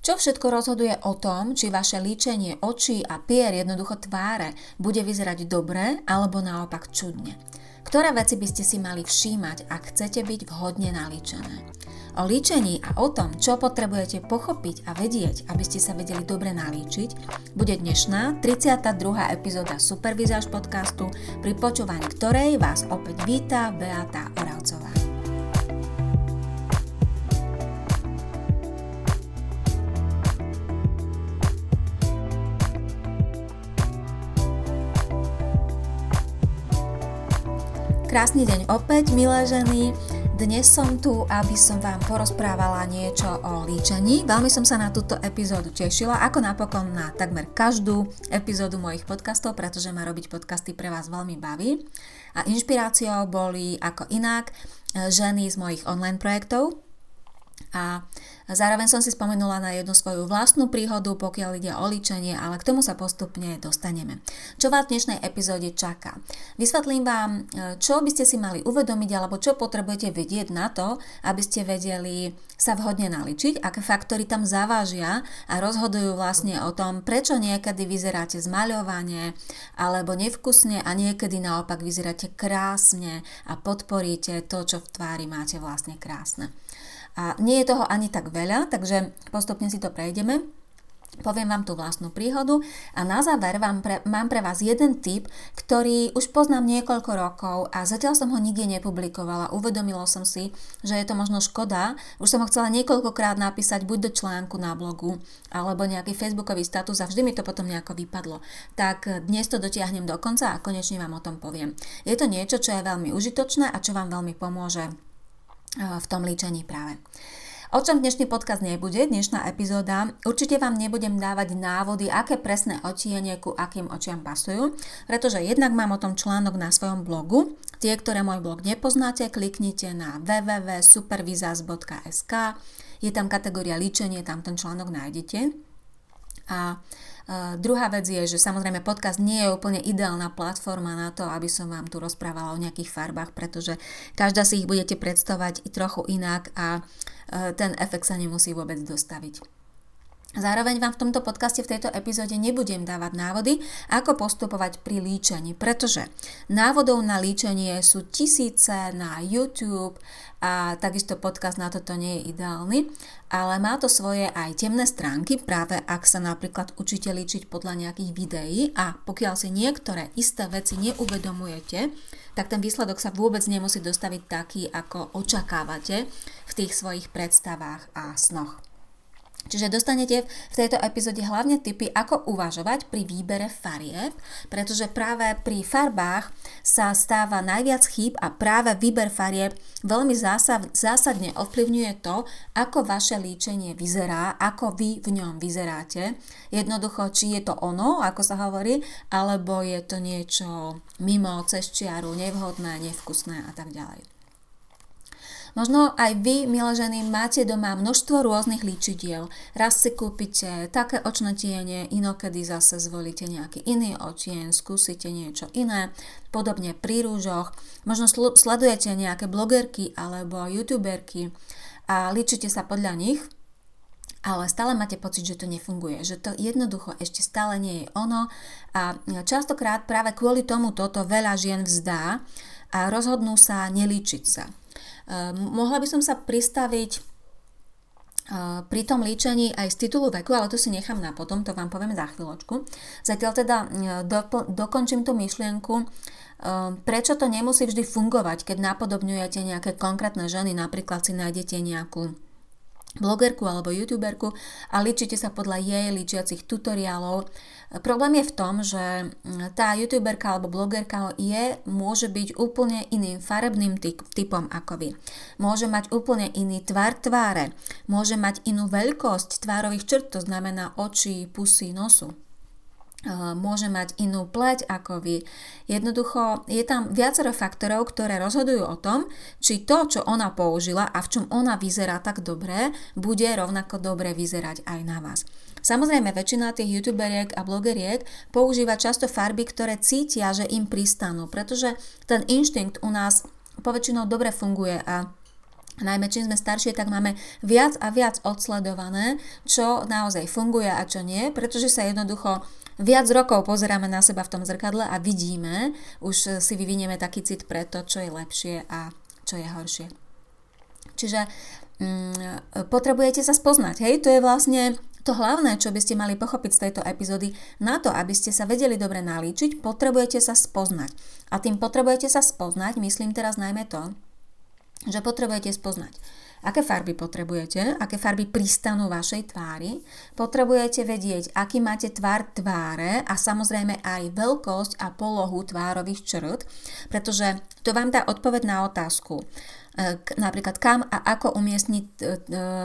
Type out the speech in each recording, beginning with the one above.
Čo všetko rozhoduje o tom, či vaše líčenie očí a pier, jednoducho tváre, bude vyzerať dobre alebo naopak čudne? Ktoré veci by ste si mali všímať, ak chcete byť vhodne nalíčené? O líčení a o tom, čo potrebujete pochopiť a vedieť, aby ste sa vedeli dobre nalíčiť, bude dnešná 32. epizóda Supervizáž podcastu, pri počúvaní ktorej vás opäť víta Beata Oravcová. Krásny deň opäť, milé ženy. Dnes som tu, aby som vám porozprávala niečo o líčení. Veľmi som sa na túto epizódu tešila, ako napokon na takmer každú epizódu mojich podcastov, pretože ma robiť podcasty pre vás veľmi baví. A inšpiráciou boli ako inak ženy z mojich online projektov, a zároveň som si spomenula na jednu svoju vlastnú príhodu, pokiaľ ide o líčenie, ale k tomu sa postupne dostaneme. Čo vás v dnešnej epizóde čaká? Vysvetlím vám, e, čo by ste si mali uvedomiť alebo čo potrebujete vedieť na to, aby ste vedeli sa vhodne naličiť, aké faktory tam zavážia a rozhodujú vlastne o tom, prečo niekedy vyzeráte zmaľovanie alebo nevkusne a niekedy naopak vyzeráte krásne a podporíte to, čo v tvári máte vlastne krásne. A nie je toho ani tak veľa, takže postupne si to prejdeme. Poviem vám tú vlastnú príhodu a na záver vám pre, mám pre vás jeden tip, ktorý už poznám niekoľko rokov a zatiaľ som ho nikde nepublikovala. Uvedomila som si, že je to možno škoda. Už som ho chcela niekoľkokrát napísať buď do článku na blogu alebo nejaký facebookový status a vždy mi to potom nejako vypadlo. Tak dnes to dotiahnem do konca a konečne vám o tom poviem. Je to niečo, čo je veľmi užitočné a čo vám veľmi pomôže v tom líčení práve. O čom dnešný podcast nebude, dnešná epizóda, určite vám nebudem dávať návody, aké presné otienie ku akým očiam pasujú, pretože jednak mám o tom článok na svojom blogu. Tie, ktoré môj blog nepoznáte, kliknite na www.supervizas.sk je tam kategória líčenie, tam ten článok nájdete. A Uh, druhá vec je, že samozrejme podcast nie je úplne ideálna platforma na to, aby som vám tu rozprávala o nejakých farbách, pretože každá si ich budete predstavovať trochu inak a uh, ten efekt sa nemusí vôbec dostaviť. Zároveň vám v tomto podcaste v tejto epizóde nebudem dávať návody, ako postupovať pri líčení, pretože návodov na líčenie sú tisíce na YouTube a takisto podcast na toto nie je ideálny, ale má to svoje aj temné stránky, práve ak sa napríklad učíte líčiť podľa nejakých videí a pokiaľ si niektoré isté veci neuvedomujete, tak ten výsledok sa vôbec nemusí dostaviť taký, ako očakávate v tých svojich predstavách a snoch. Čiže dostanete v tejto epizóde hlavne tipy, ako uvažovať pri výbere farieb, pretože práve pri farbách sa stáva najviac chýb a práve výber farieb veľmi zásadne ovplyvňuje to, ako vaše líčenie vyzerá, ako vy v ňom vyzeráte. Jednoducho, či je to ono, ako sa hovorí, alebo je to niečo mimo, cez čiaru, nevhodné, nevkusné a tak ďalej. Možno aj vy, milé ženy, máte doma množstvo rôznych líčidiel. Raz si kúpite také očné tiene, inokedy zase zvolíte nejaký iný očien, skúsite niečo iné. Podobne pri rúžoch. Možno sledujete nejaké blogerky alebo youtuberky a líčite sa podľa nich, ale stále máte pocit, že to nefunguje, že to jednoducho ešte stále nie je ono a častokrát práve kvôli tomu toto veľa žien vzdá a rozhodnú sa nelíčiť sa. Ehm, mohla by som sa pristaviť ehm, pri tom líčení aj z titulu veku, ale to si nechám na potom, to vám poviem za chvíľočku. Zatiaľ teda ehm, do, dokončím tú myšlienku, prečo to nemusí vždy fungovať, keď napodobňujete nejaké konkrétne ženy, napríklad si nájdete nejakú blogerku alebo youtuberku a líčite sa podľa jej líčiacich tutoriálov. Problém je v tom, že mm, tá youtuberka alebo blogerka je, môže byť úplne iným farebným typom ako vy. Môže mať úplne iný tvar tváre, môže mať inú veľkosť tvárových črt, to znamená oči, pusy, nosu môže mať inú pleť ako vy. Jednoducho je tam viacero faktorov, ktoré rozhodujú o tom, či to, čo ona použila a v čom ona vyzerá tak dobre, bude rovnako dobre vyzerať aj na vás. Samozrejme, väčšina tých youtuberiek a blogeriek používa často farby, ktoré cítia, že im pristanú, pretože ten inštinkt u nás poväčšinou dobre funguje a Najmä čím sme staršie, tak máme viac a viac odsledované, čo naozaj funguje a čo nie, pretože sa jednoducho viac rokov pozeráme na seba v tom zrkadle a vidíme, už si vyvinieme taký cit pre to, čo je lepšie a čo je horšie. Čiže mm, potrebujete sa spoznať, hej, to je vlastne to hlavné, čo by ste mali pochopiť z tejto epizódy, na to, aby ste sa vedeli dobre nalíčiť, potrebujete sa spoznať. A tým potrebujete sa spoznať, myslím teraz najmä to, že potrebujete spoznať, aké farby potrebujete, aké farby pristanú vašej tvári, potrebujete vedieť, aký máte tvár tváre a samozrejme aj veľkosť a polohu tvárových črt, pretože to vám dá odpoveď na otázku, e, napríklad kam a ako umiestniť e, e,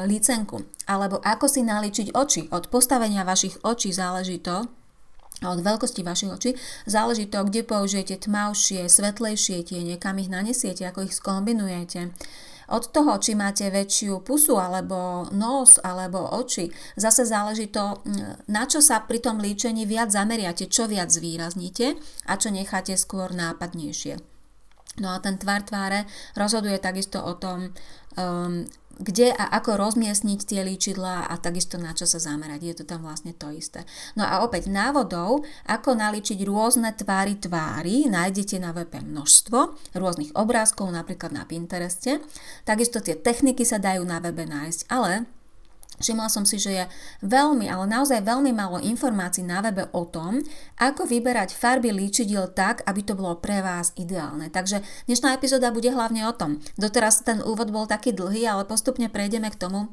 lícenku, alebo ako si naličiť oči. Od postavenia vašich očí záleží to, od veľkosti vašich očí. Záleží to, kde použijete tmavšie, svetlejšie tiene, kam ich nanesiete, ako ich skombinujete. Od toho, či máte väčšiu pusu, alebo nos, alebo oči, zase záleží to, na čo sa pri tom líčení viac zameriate, čo viac zvýraznite a čo necháte skôr nápadnejšie. No a ten tvar tváre rozhoduje takisto o tom, um, kde a ako rozmiestniť tie líčidlá a takisto na čo sa zamerať. Je to tam vlastne to isté. No a opäť návodov, ako naličiť rôzne tvary tvári, nájdete na webe množstvo rôznych obrázkov, napríklad na Pintereste. Takisto tie techniky sa dajú na webe nájsť, ale Všimla som si, že je veľmi, ale naozaj veľmi málo informácií na webe o tom, ako vyberať farby líčidiel tak, aby to bolo pre vás ideálne. Takže dnešná epizóda bude hlavne o tom. Doteraz ten úvod bol taký dlhý, ale postupne prejdeme k tomu,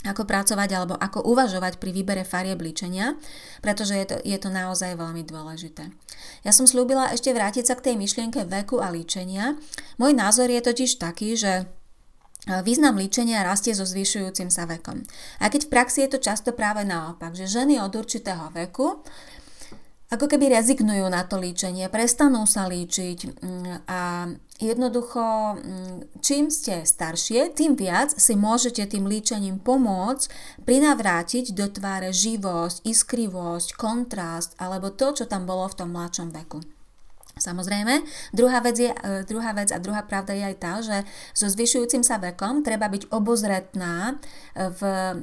ako pracovať alebo ako uvažovať pri výbere farie líčenia, pretože je to, je to naozaj veľmi dôležité. Ja som slúbila ešte vrátiť sa k tej myšlienke veku a líčenia. Môj názor je totiž taký, že Význam líčenia rastie so zvyšujúcim sa vekom. A keď v praxi je to často práve naopak, že ženy od určitého veku ako keby rezignujú na to líčenie, prestanú sa líčiť mm, a jednoducho mm, čím ste staršie, tým viac si môžete tým líčením pomôcť prinavrátiť do tváre živosť, iskrivosť, kontrast alebo to, čo tam bolo v tom mladšom veku. Samozrejme, druhá vec, je, e, druhá vec a druhá pravda je aj tá, že so zvyšujúcim sa vekom treba byť obozretná e, v,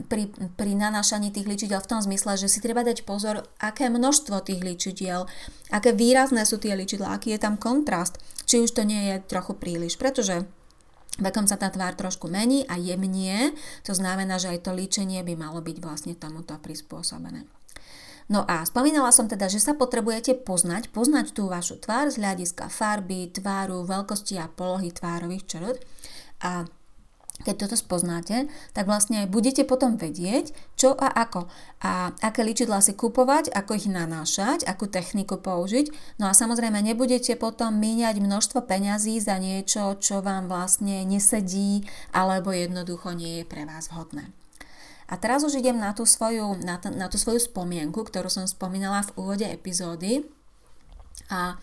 pri, pri nanášaní tých ličidiel v tom zmysle, že si treba dať pozor, aké množstvo tých ličidiel, aké výrazné sú tie ličidla, aký je tam kontrast, či už to nie je trochu príliš, pretože Vekom sa tá tvár trošku mení a jemnie, to znamená, že aj to líčenie by malo byť vlastne tomuto prispôsobené. No a spomínala som teda, že sa potrebujete poznať, poznať tú vašu tvár z hľadiska farby, tváru, veľkosti a polohy tvárových črt. A keď toto spoznáte, tak vlastne budete potom vedieť, čo a ako. A aké ličidlá si kupovať, ako ich nanášať, akú techniku použiť. No a samozrejme nebudete potom míňať množstvo peňazí za niečo, čo vám vlastne nesedí alebo jednoducho nie je pre vás vhodné. A teraz už idem na tú svoju, na, t- na tú svoju spomienku, ktorú som spomínala v úvode epizódy. A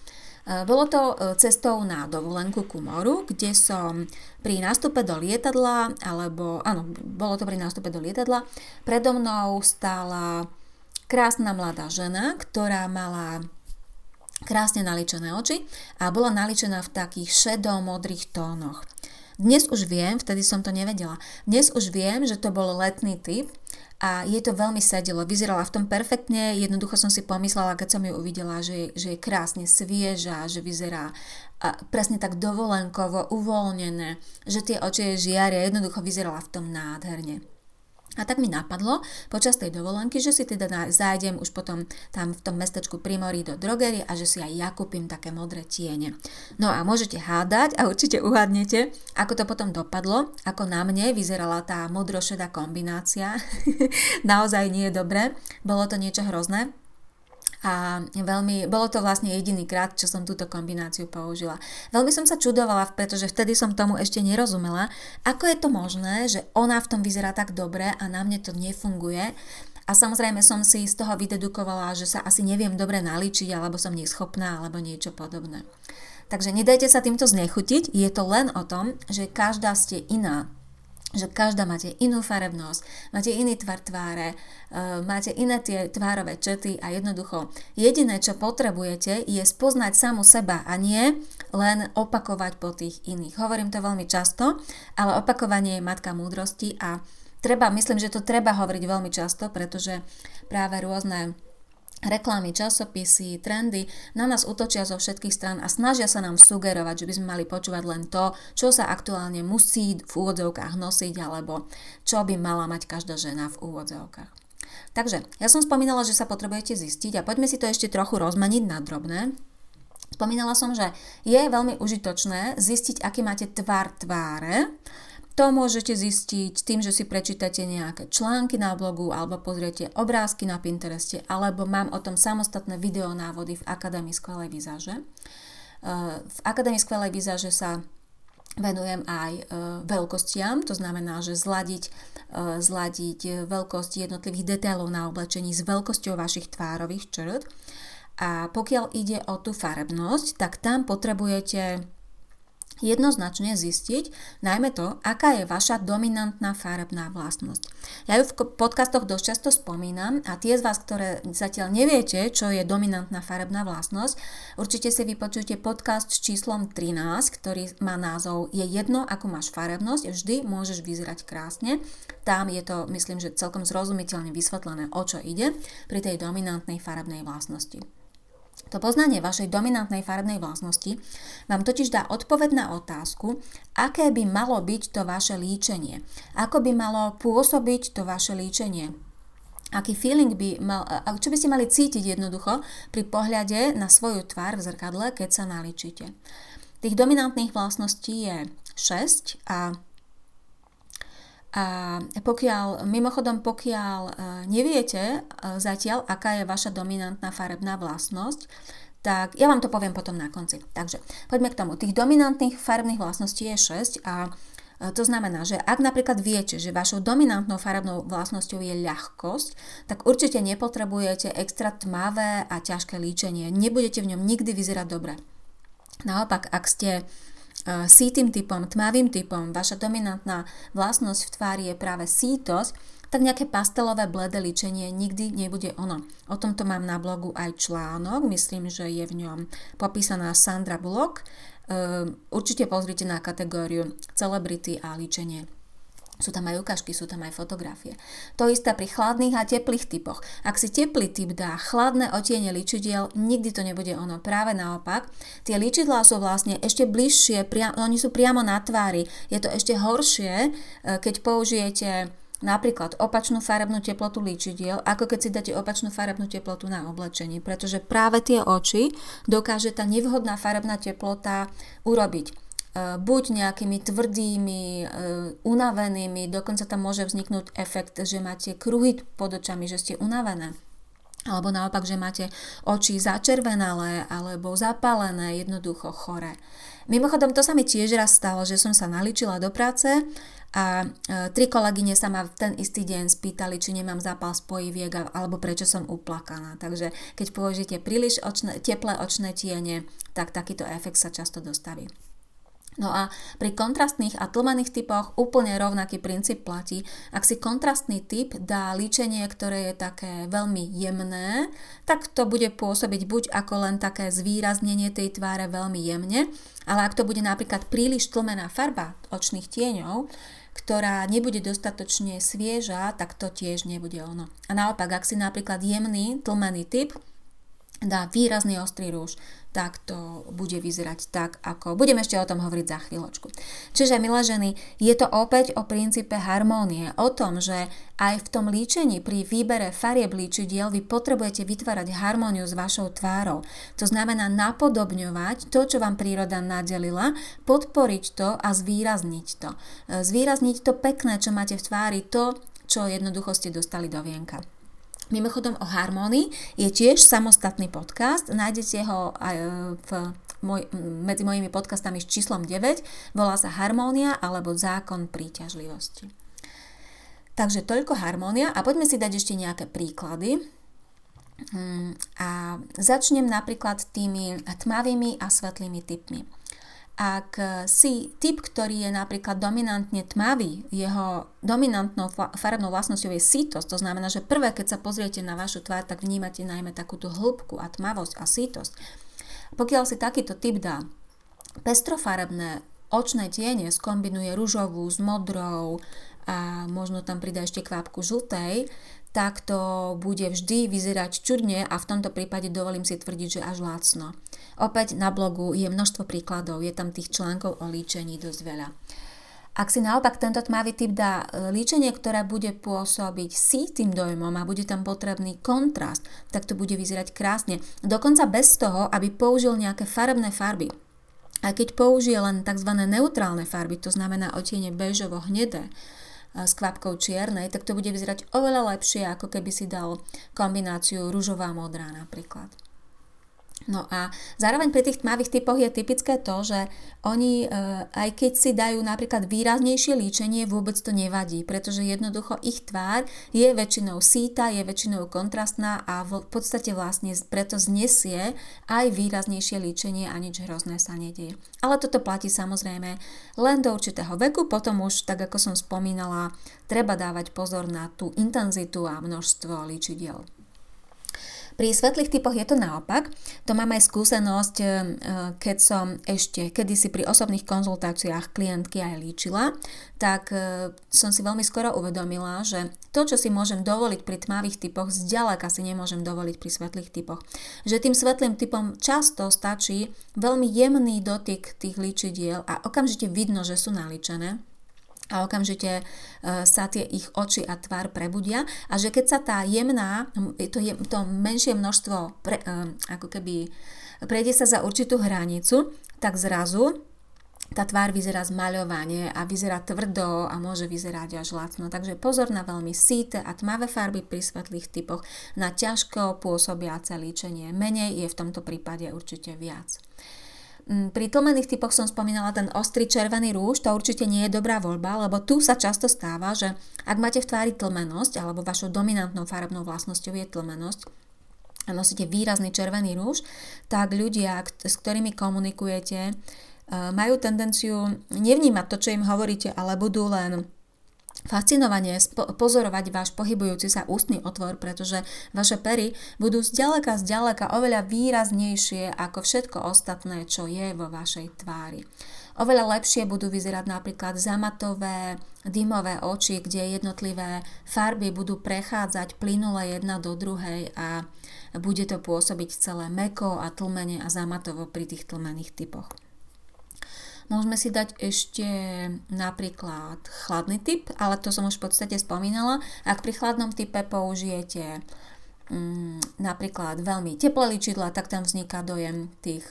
e, bolo to e, cestou na dovolenku ku moru, kde som pri nástupe do lietadla, alebo áno, bolo to pri nástupe do lietadla, predo mnou stála krásna mladá žena, ktorá mala krásne naličené oči a bola naličená v takých šedo-modrých tónoch. Dnes už viem, vtedy som to nevedela, dnes už viem, že to bol letný typ a jej to veľmi sedelo, vyzerala v tom perfektne, jednoducho som si pomyslela, keď som ju uvidela, že, že je krásne svieža, že vyzerá presne tak dovolenkovo, uvoľnené, že tie oči jej žiaria, jednoducho vyzerala v tom nádherne. A tak mi napadlo počas tej dovolenky, že si teda zájdem už potom tam v tom mestečku pri mori do drogery a že si aj ja kúpim také modré tiene. No a môžete hádať a určite uhádnete, ako to potom dopadlo, ako na mne vyzerala tá modrošedá kombinácia. Naozaj nie je dobré, bolo to niečo hrozné a veľmi, bolo to vlastne jediný krát, čo som túto kombináciu použila. Veľmi som sa čudovala, pretože vtedy som tomu ešte nerozumela, ako je to možné, že ona v tom vyzerá tak dobre a na mne to nefunguje. A samozrejme som si z toho vydedukovala, že sa asi neviem dobre naličiť, alebo som neschopná, alebo niečo podobné. Takže nedajte sa týmto znechutiť, je to len o tom, že každá ste iná že každá máte inú farebnosť, máte iný tvar tváre, e, máte iné tie tvárové čety a jednoducho jediné, čo potrebujete, je spoznať samu seba a nie len opakovať po tých iných. Hovorím to veľmi často, ale opakovanie je matka múdrosti a treba, myslím, že to treba hovoriť veľmi často, pretože práve rôzne reklamy, časopisy, trendy na nás útočia zo všetkých stran a snažia sa nám sugerovať, že by sme mali počúvať len to, čo sa aktuálne musí v úvodzovkách nosiť alebo čo by mala mať každá žena v úvodzovkách. Takže, ja som spomínala, že sa potrebujete zistiť a poďme si to ešte trochu rozmeniť na drobné. Spomínala som, že je veľmi užitočné zistiť, aký máte tvar tváre, to môžete zistiť tým, že si prečítate nejaké články na blogu alebo pozriete obrázky na Pintereste, alebo mám o tom samostatné videonávody v Akadémii skvelej výzaže. Eh, v Akadémii skvelej výzaže sa venujem aj eh, veľkostiam, to znamená, že zladiť, eh, zladiť veľkosť jednotlivých detailov na oblečení s veľkosťou vašich tvárových črt. A pokiaľ ide o tú farebnosť, tak tam potrebujete jednoznačne zistiť najmä to, aká je vaša dominantná farebná vlastnosť. Ja ju v podcastoch dosť často spomínam a tie z vás, ktoré zatiaľ neviete, čo je dominantná farebná vlastnosť, určite si vypočujte podcast s číslom 13, ktorý má názov Je jedno, ako máš farebnosť, vždy môžeš vyzerať krásne. Tam je to, myslím, že celkom zrozumiteľne vysvetlené, o čo ide pri tej dominantnej farebnej vlastnosti. To poznanie vašej dominantnej farebnej vlastnosti vám totiž dá odpoveď na otázku, aké by malo byť to vaše líčenie. Ako by malo pôsobiť to vaše líčenie. Aký feeling by mal, čo by ste mali cítiť jednoducho pri pohľade na svoju tvár v zrkadle, keď sa naličíte. Tých dominantných vlastností je 6 a a pokiaľ, mimochodom, pokiaľ e, neviete e, zatiaľ, aká je vaša dominantná farebná vlastnosť, tak ja vám to poviem potom na konci. Takže poďme k tomu. Tých dominantných farebných vlastností je 6 a e, to znamená, že ak napríklad viete, že vašou dominantnou farebnou vlastnosťou je ľahkosť, tak určite nepotrebujete extra tmavé a ťažké líčenie. Nebudete v ňom nikdy vyzerať dobre. Naopak, ak ste sítým typom, tmavým typom, vaša dominantná vlastnosť v tvári je práve sítosť, tak nejaké pastelové bledé ličenie nikdy nebude ono. O tomto mám na blogu aj článok, myslím, že je v ňom popísaná Sandra Bullock. Ehm, určite pozrite na kategóriu celebrity a ličenie. Sú tam aj ukážky, sú tam aj fotografie. To isté pri chladných a teplých typoch. Ak si teplý typ dá chladné otiene ličidiel, nikdy to nebude ono. Práve naopak, tie ličidlá sú vlastne ešte bližšie, pria- oni sú priamo na tvári. Je to ešte horšie, e, keď použijete napríklad opačnú farebnú teplotu ličidiel, ako keď si dáte opačnú farebnú teplotu na oblečení, pretože práve tie oči dokáže tá nevhodná farebná teplota urobiť. Eh, buď nejakými tvrdými, eh, unavenými, dokonca tam môže vzniknúť efekt, že máte kruhy pod očami, že ste unavené. Alebo naopak, že máte oči začervenalé alebo zapálené, jednoducho chore. Mimochodom, to sa mi tiež raz stalo, že som sa naličila do práce a e, tri kolegyne sa ma v ten istý deň spýtali, či nemám zápal spojiviek alebo prečo som uplakaná. Takže keď použijete príliš očné, teplé očné tiene, tak takýto efekt sa často dostaví. No a pri kontrastných a tlmených typoch úplne rovnaký princíp platí. Ak si kontrastný typ dá líčenie, ktoré je také veľmi jemné, tak to bude pôsobiť buď ako len také zvýraznenie tej tváre veľmi jemne, ale ak to bude napríklad príliš tlmená farba očných tieňov, ktorá nebude dostatočne svieža, tak to tiež nebude ono. A naopak, ak si napríklad jemný, tlmený typ, dá výrazný ostrý rúž, tak to bude vyzerať tak, ako... Budem ešte o tom hovoriť za chvíľočku. Čiže, milé ženy, je to opäť o princípe harmónie, o tom, že aj v tom líčení pri výbere farieb líčidiel vy potrebujete vytvárať harmóniu s vašou tvárou. To znamená napodobňovať to, čo vám príroda nadelila, podporiť to a zvýrazniť to. Zvýrazniť to pekné, čo máte v tvári, to, čo jednoducho ste dostali do vienka. Mimochodom o harmónii je tiež samostatný podcast, nájdete ho aj e, v moj, medzi mojimi podcastami s číslom 9, volá sa Harmónia alebo Zákon príťažlivosti. Takže toľko harmónia a poďme si dať ešte nejaké príklady. Mm, a začnem napríklad tými tmavými a svetlými typmi. Ak si typ, ktorý je napríklad dominantne tmavý, jeho dominantnou farebnou vlastnosťou je sítosť, to znamená, že prvé, keď sa pozriete na vašu tvár, tak vnímate najmä takúto hĺbku a tmavosť a sítosť. Pokiaľ si takýto typ dá pestrofarebné očné tiene, skombinuje rúžovú s modrou a možno tam pridá ešte kvapku žltej, tak to bude vždy vyzerať čudne a v tomto prípade dovolím si tvrdiť, že až lácno. Opäť na blogu je množstvo príkladov, je tam tých článkov o líčení dosť veľa. Ak si naopak tento tmavý typ dá e, líčenie, ktoré bude pôsobiť tým dojmom a bude tam potrebný kontrast, tak to bude vyzerať krásne. Dokonca bez toho, aby použil nejaké farebné farby. A keď použije len tzv. neutrálne farby, to znamená otiene bežovo-hnedé, s kvapkou čiernej, tak to bude vyzerať oveľa lepšie, ako keby si dal kombináciu rúžová modrá napríklad. No a zároveň pri tých tmavých typoch je typické to, že oni, e, aj keď si dajú napríklad výraznejšie líčenie, vôbec to nevadí, pretože jednoducho ich tvár je väčšinou síta, je väčšinou kontrastná a v podstate vlastne preto znesie aj výraznejšie líčenie a nič hrozné sa nedieje. Ale toto platí samozrejme len do určitého veku, potom už, tak ako som spomínala, treba dávať pozor na tú intenzitu a množstvo líčidiel. Pri svetlých typoch je to naopak. To mám aj skúsenosť, e, keď som ešte kedysi pri osobných konzultáciách klientky aj líčila, tak e, som si veľmi skoro uvedomila, že to, čo si môžem dovoliť pri tmavých typoch, zďaleka si nemôžem dovoliť pri svetlých typoch. Že tým svetlým typom často stačí veľmi jemný dotyk tých líčidiel a okamžite vidno, že sú naličené a okamžite e, sa tie ich oči a tvár prebudia a že keď sa tá jemná, to, je, to menšie množstvo pre, e, ako keby prejde sa za určitú hranicu, tak zrazu tá tvár vyzerá zmaľovanie a vyzerá tvrdo a môže vyzerať až lacno. Takže pozor na veľmi síte a tmavé farby pri svetlých typoch, na ťažko pôsobiace líčenie. Menej je v tomto prípade určite viac. Mm, pri tlmených typoch som spomínala ten ostrý červený rúž, to určite nie je dobrá voľba, lebo tu sa často stáva, že ak máte v tvári tlmenosť, alebo vašou dominantnou farebnou vlastnosťou je tlmenosť, a nosíte výrazný červený rúž, tak ľudia, s ktorými komunikujete, e, majú tendenciu nevnímať to, čo im hovoríte, ale budú len fascinovanie pozorovať váš pohybujúci sa ústny otvor, pretože vaše pery budú zďaleka, zďaleka oveľa výraznejšie ako všetko ostatné, čo je vo vašej tvári. Oveľa lepšie budú vyzerať napríklad zamatové, dymové oči, kde jednotlivé farby budú prechádzať plynule jedna do druhej a bude to pôsobiť celé meko a tlmenie a zamatovo pri tých tlmených typoch. Môžeme si dať ešte napríklad chladný typ, ale to som už v podstate spomínala. Ak pri chladnom type použijete mm, napríklad veľmi teplé ličidla, tak tam vzniká dojem tých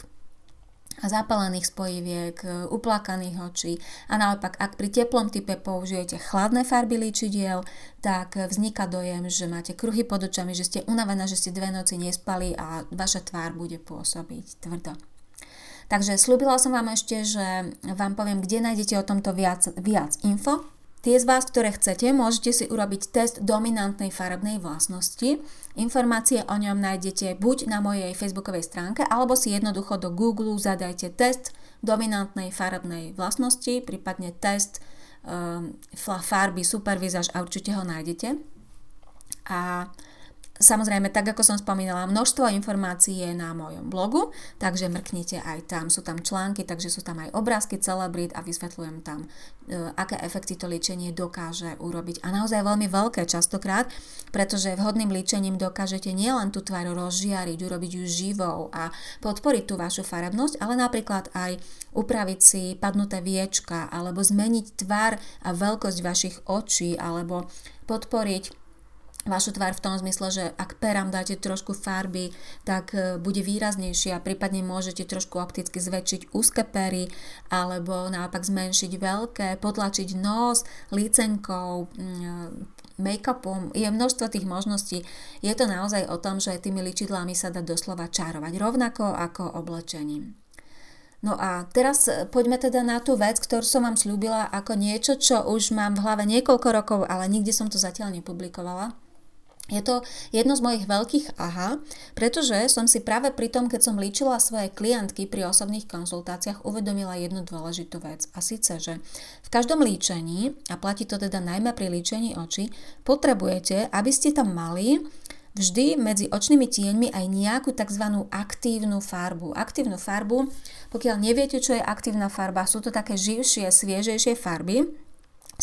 zapálených spojiviek, uplakaných očí a naopak, ak pri teplom type použijete chladné farby ličidiel, tak vzniká dojem, že máte kruhy pod očami, že ste unavená, že ste dve noci nespali a vaša tvár bude pôsobiť tvrdo. Takže slúbila som vám ešte, že vám poviem, kde nájdete o tomto viac, viac info. Tie z vás, ktoré chcete, môžete si urobiť test dominantnej farebnej vlastnosti. Informácie o ňom nájdete buď na mojej facebookovej stránke, alebo si jednoducho do Google zadajte test dominantnej farebnej vlastnosti, prípadne test um, farby Supervisage a určite ho nájdete. A Samozrejme, tak ako som spomínala, množstvo informácií je na mojom blogu, takže mrknite aj tam. Sú tam články, takže sú tam aj obrázky celebrit a vysvetľujem tam, e, aké efekty to liečenie dokáže urobiť. A naozaj veľmi veľké častokrát, pretože vhodným liečením dokážete nielen tú tvár rozžiariť, urobiť ju živou a podporiť tú vašu farebnosť, ale napríklad aj upraviť si padnuté viečka alebo zmeniť tvar a veľkosť vašich očí alebo podporiť vašu tvár v tom zmysle, že ak perám dáte trošku farby, tak e, bude výraznejšie a prípadne môžete trošku opticky zväčšiť úzke pery alebo naopak zmenšiť veľké, potlačiť nos lícenkou, mm, make-upom. Je množstvo tých možností. Je to naozaj o tom, že tými ličidlami sa dá doslova čarovať, rovnako ako oblečením. No a teraz e, poďme teda na tú vec, ktorú som vám slúbila ako niečo, čo už mám v hlave niekoľko rokov, ale nikde som to zatiaľ nepublikovala Je to jedno z mojich veľkých aha, pretože som si práve pri tom, keď som líčila svoje klientky pri osobných konzultáciách, uvedomila jednu dôležitú vec. A síce, že v každom líčení, a platí to teda najmä pri líčení očí, potrebujete, aby ste tam mali vždy medzi očnými tieňmi aj nejakú tzv. aktívnu farbu. Aktívnu farbu, pokiaľ neviete, čo je aktívna farba, sú to také živšie, sviežejšie farby,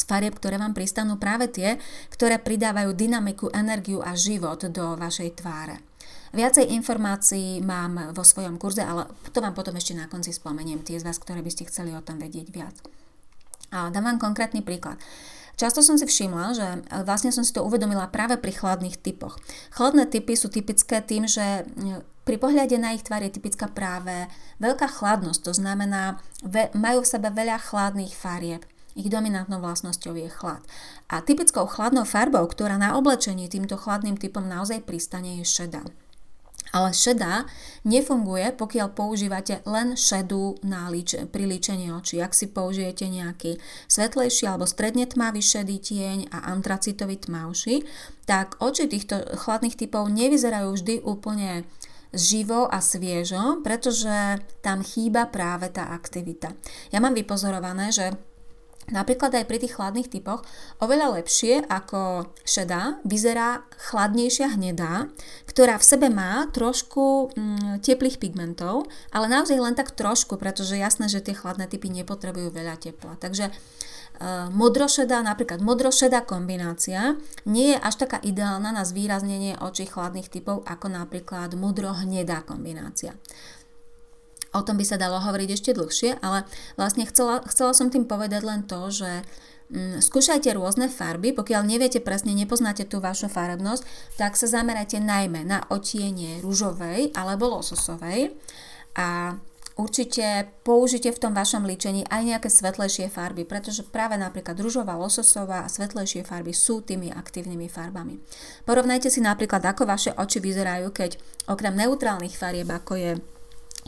z farieb, ktoré vám pristanú práve tie, ktoré pridávajú dynamiku, energiu a život do vašej tváre. Viacej informácií mám vo svojom kurze, ale to vám potom ešte na konci spomeniem, tie z vás, ktoré by ste chceli o tom vedieť viac. A dám vám konkrétny príklad. Často som si všimla, že vlastne som si to uvedomila práve pri chladných typoch. Chladné typy sú typické tým, že pri pohľade na ich tvár je typická práve veľká chladnosť, to znamená, majú v sebe veľa chladných farieb. Ich dominantnou vlastnosťou je chlad. A typickou chladnou farbou, ktorá na oblečení týmto chladným typom naozaj pristane, je šedá. Ale šedá nefunguje, pokiaľ používate len šedú na líč- pri líčení očí. Ak si použijete nejaký svetlejší alebo stredne tmavý šedý tieň a antracitový tmavší, tak oči týchto chladných typov nevyzerajú vždy úplne živo a sviežo, pretože tam chýba práve tá aktivita. Ja mám vypozorované, že Napríklad aj pri tých chladných typoch oveľa lepšie ako šedá vyzerá chladnejšia hnedá, ktorá v sebe má trošku mm, teplých pigmentov, ale naozaj len tak trošku, pretože jasné, že tie chladné typy nepotrebujú veľa tepla. Takže e, modrošedá, napríklad modrošedá kombinácia nie je až taká ideálna na zvýraznenie očí chladných typov ako napríklad modrohnedá kombinácia. O tom by sa dalo hovoriť ešte dlhšie, ale vlastne chcela, chcela som tým povedať len to, že mm, skúšajte rôzne farby, pokiaľ neviete presne, nepoznáte tú vašu farebnosť, tak sa zamerajte najmä na otienie rúžovej alebo lososovej a určite použite v tom vašom líčení aj nejaké svetlejšie farby, pretože práve napríklad rúžová, lososová a svetlejšie farby sú tými aktívnymi farbami. Porovnajte si napríklad, ako vaše oči vyzerajú, keď okrem neutrálnych farieb, ako je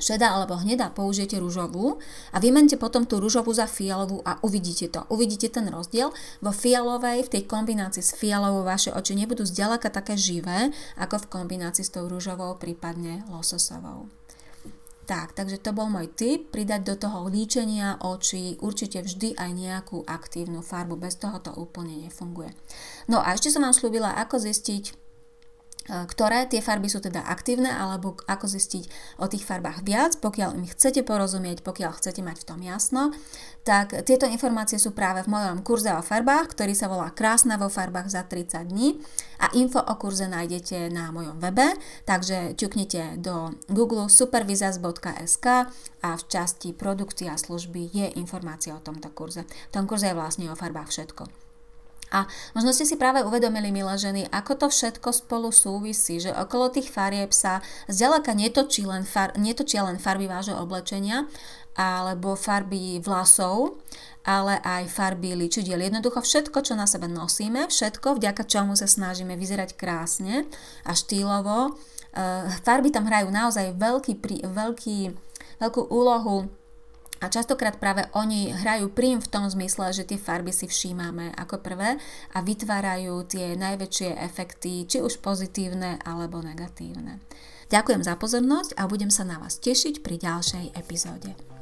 šedá alebo hnedá použijete rúžovú a vymente potom tú rúžovú za fialovú a uvidíte to. Uvidíte ten rozdiel. Vo fialovej, v tej kombinácii s fialovou vaše oči nebudú zďaleka také živé, ako v kombinácii s tou rúžovou, prípadne lososovou. Tak, takže to bol môj tip, pridať do toho líčenia očí určite vždy aj nejakú aktívnu farbu, bez toho to úplne nefunguje. No a ešte som vám slúbila, ako zistiť, ktoré tie farby sú teda aktívne alebo ako zistiť o tých farbách viac, pokiaľ im chcete porozumieť, pokiaľ chcete mať v tom jasno, tak tieto informácie sú práve v mojom kurze o farbách, ktorý sa volá Krásna vo farbách za 30 dní a info o kurze nájdete na mojom webe, takže ťuknite do Google supervizas.sk a v časti produkcia služby je informácia o tomto kurze. V tom kurze je vlastne o farbách všetko. A možno ste si práve uvedomili, milé ženy, ako to všetko spolu súvisí, že okolo tých farieb sa zďaleka netočí len, far, netočia len farby vášho oblečenia, alebo farby vlasov, ale aj farby ličidiel. Jednoducho všetko, čo na sebe nosíme, všetko, vďaka čomu sa snažíme vyzerať krásne a štýlovo, eh, farby tam hrajú naozaj veľký, veľký, veľkú úlohu a častokrát práve oni hrajú prím v tom zmysle, že tie farby si všímame ako prvé a vytvárajú tie najväčšie efekty, či už pozitívne alebo negatívne. Ďakujem za pozornosť a budem sa na vás tešiť pri ďalšej epizóde.